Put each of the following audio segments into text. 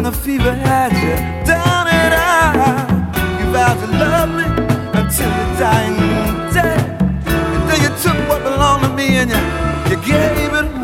when the fever had you down and out. You vowed to love me until your dying day. Then you took what belonged to me and you, you gave it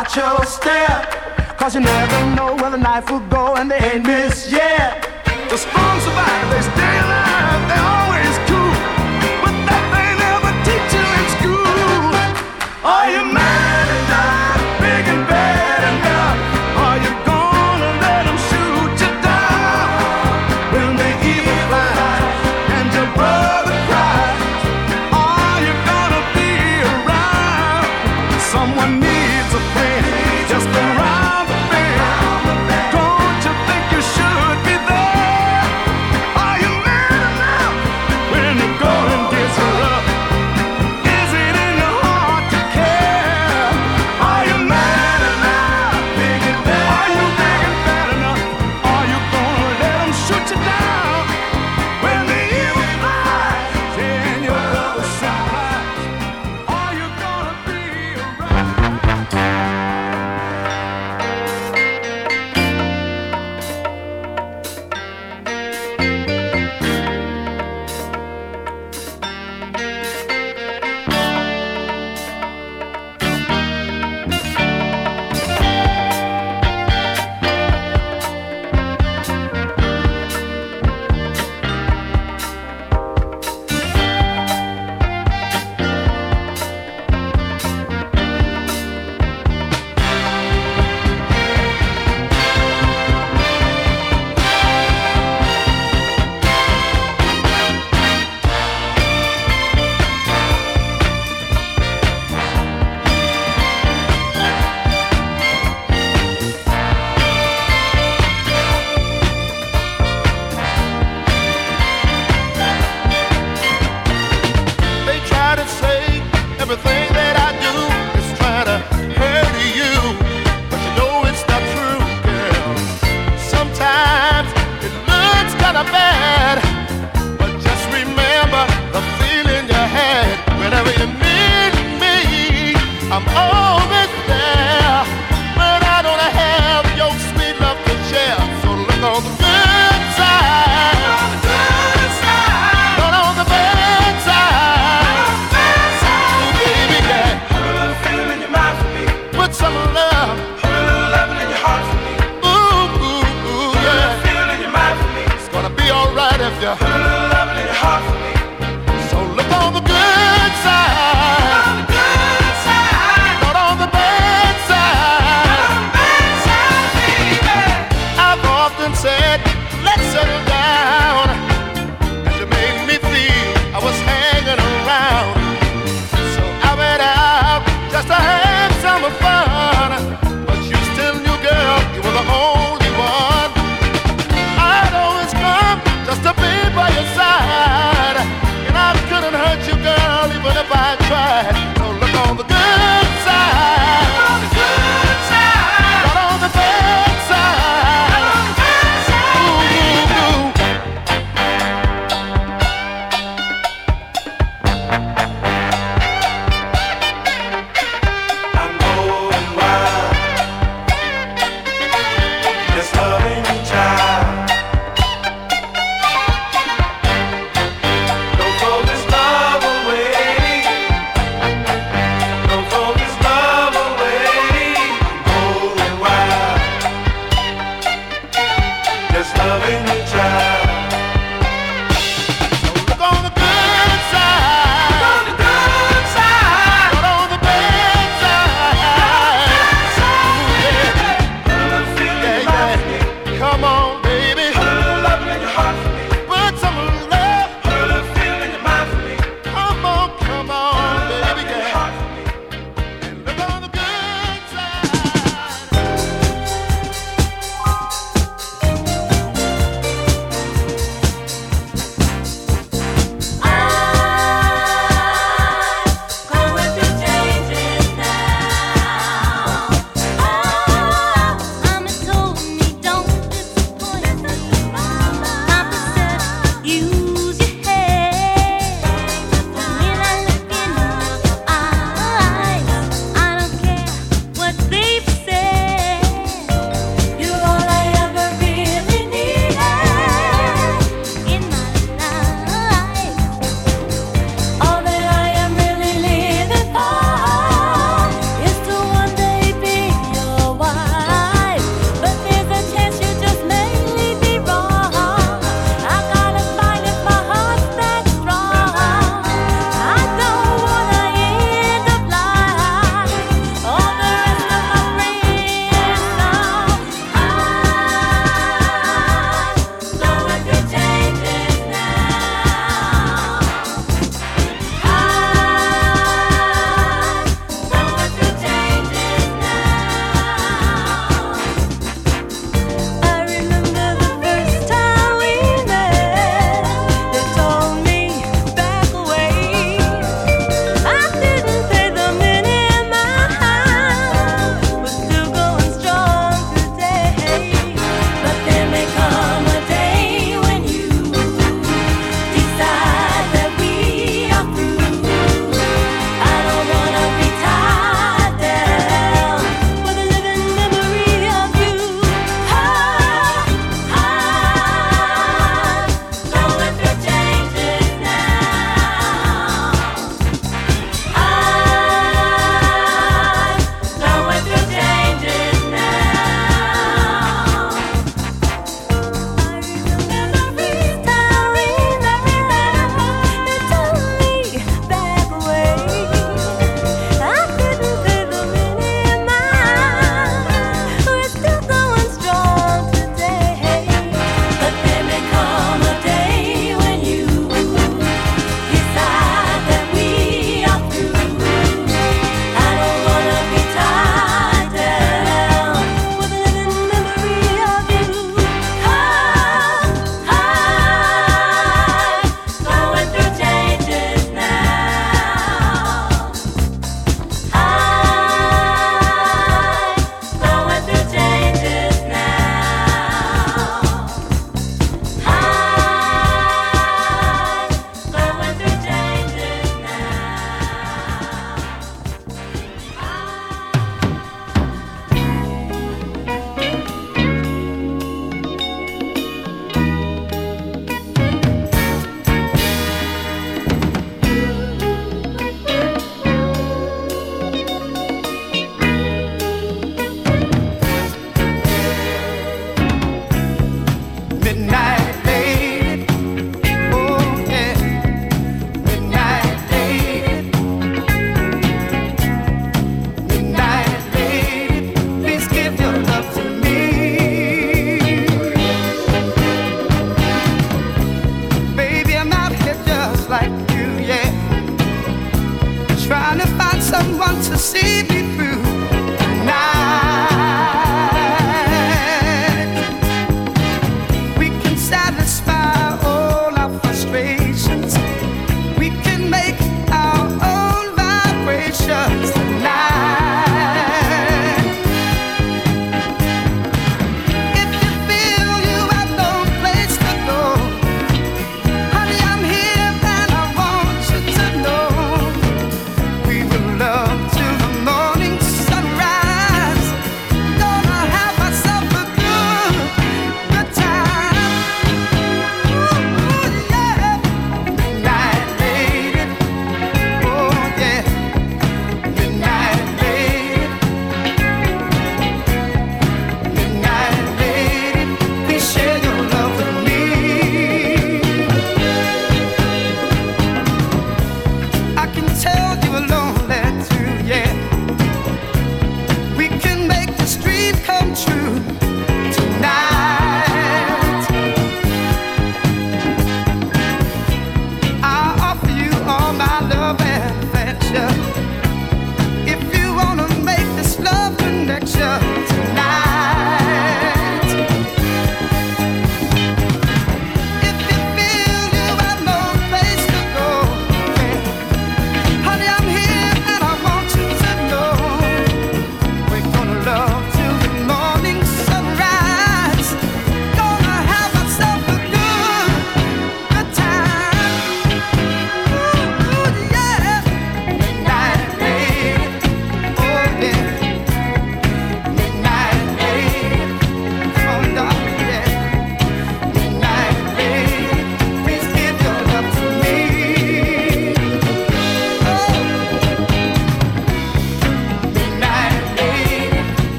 watch your step. Cause you never know where the knife will go and they ain't missed yet. The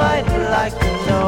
might like to know,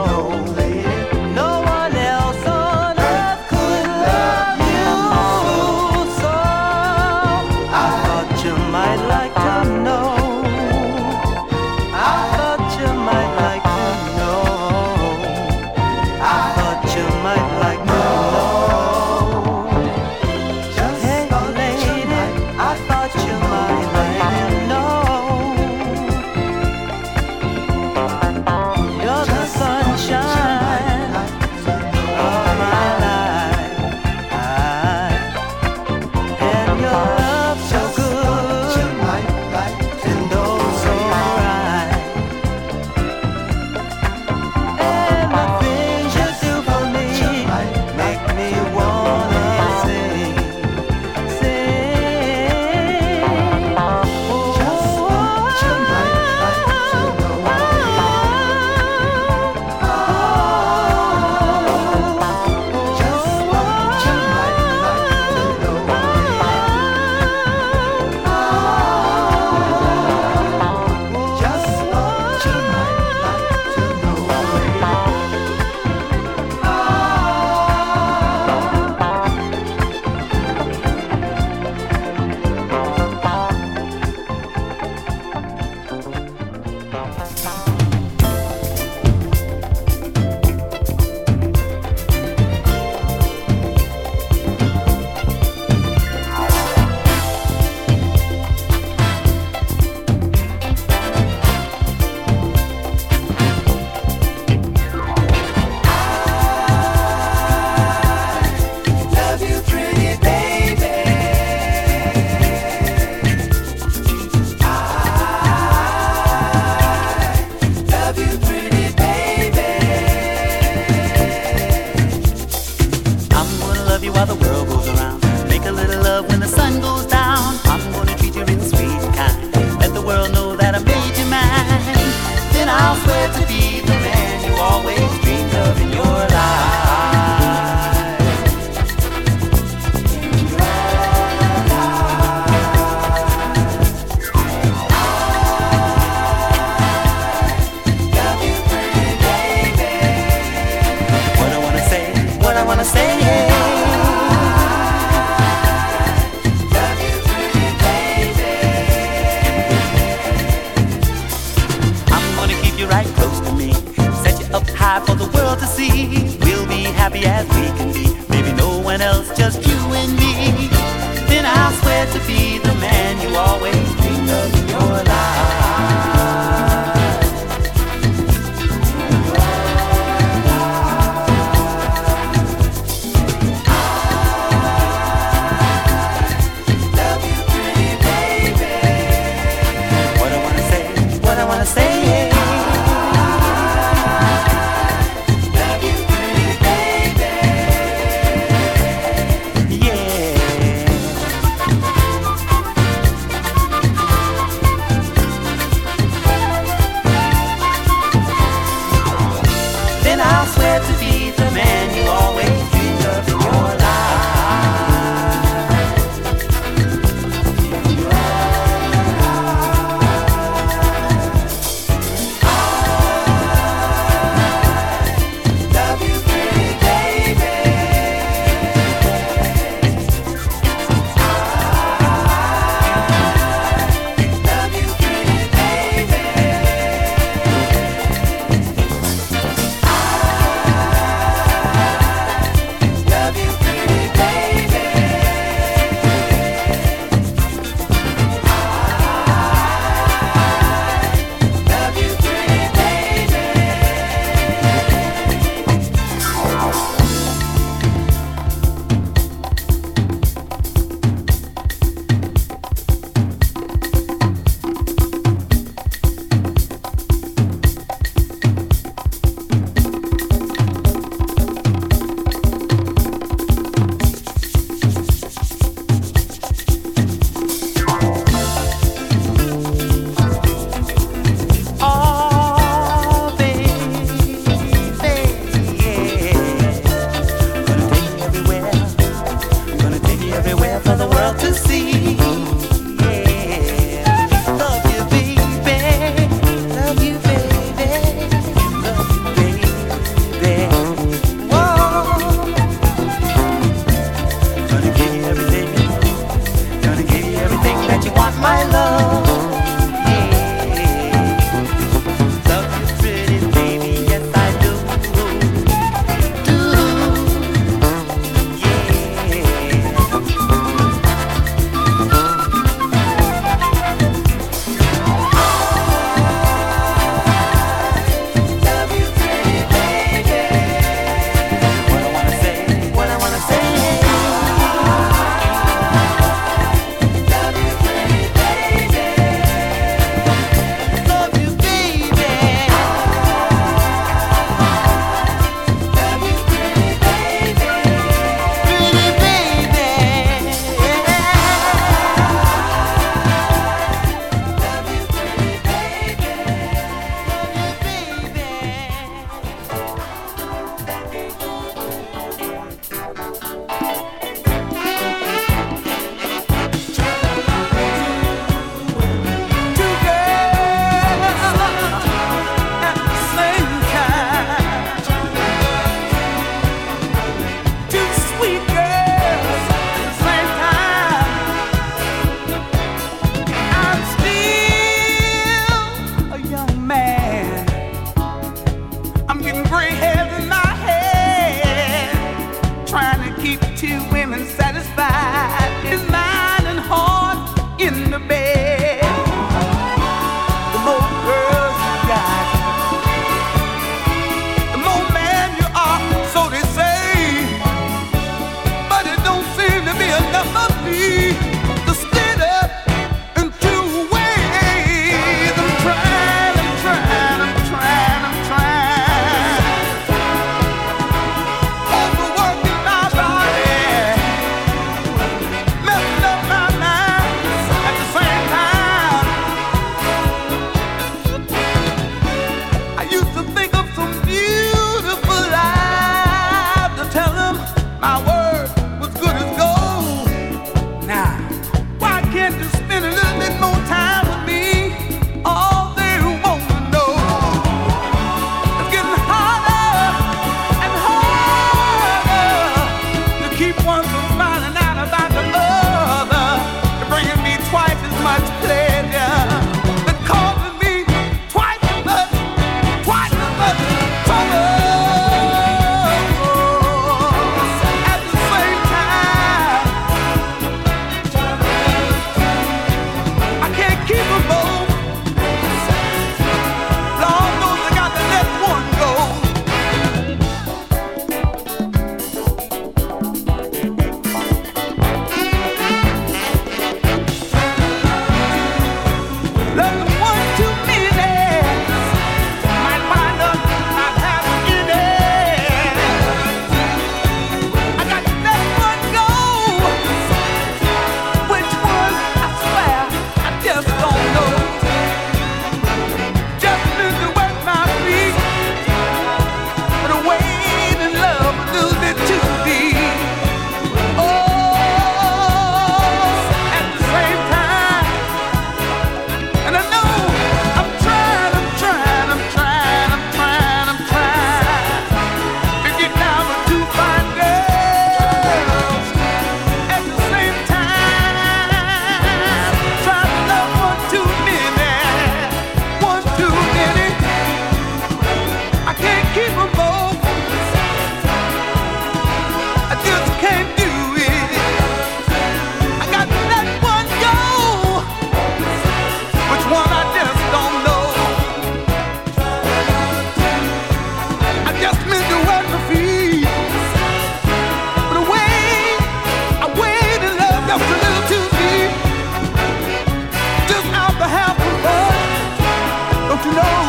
keep on.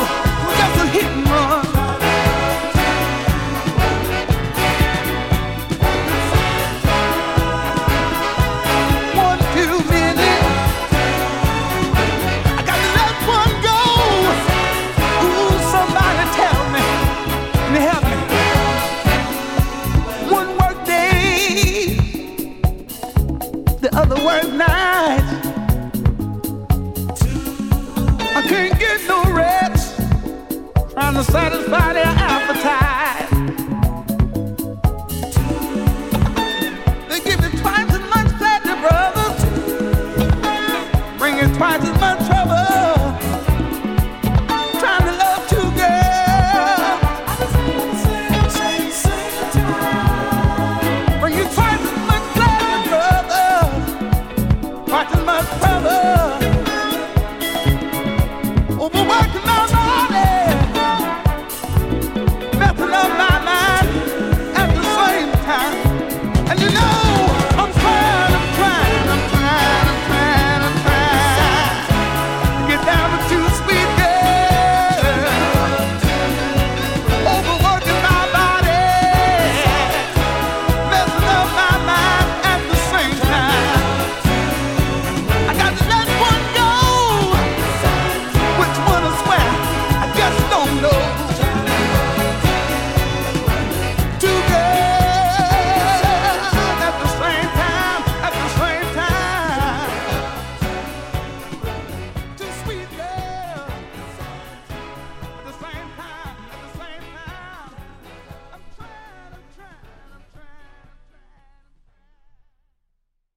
Just a hit and run.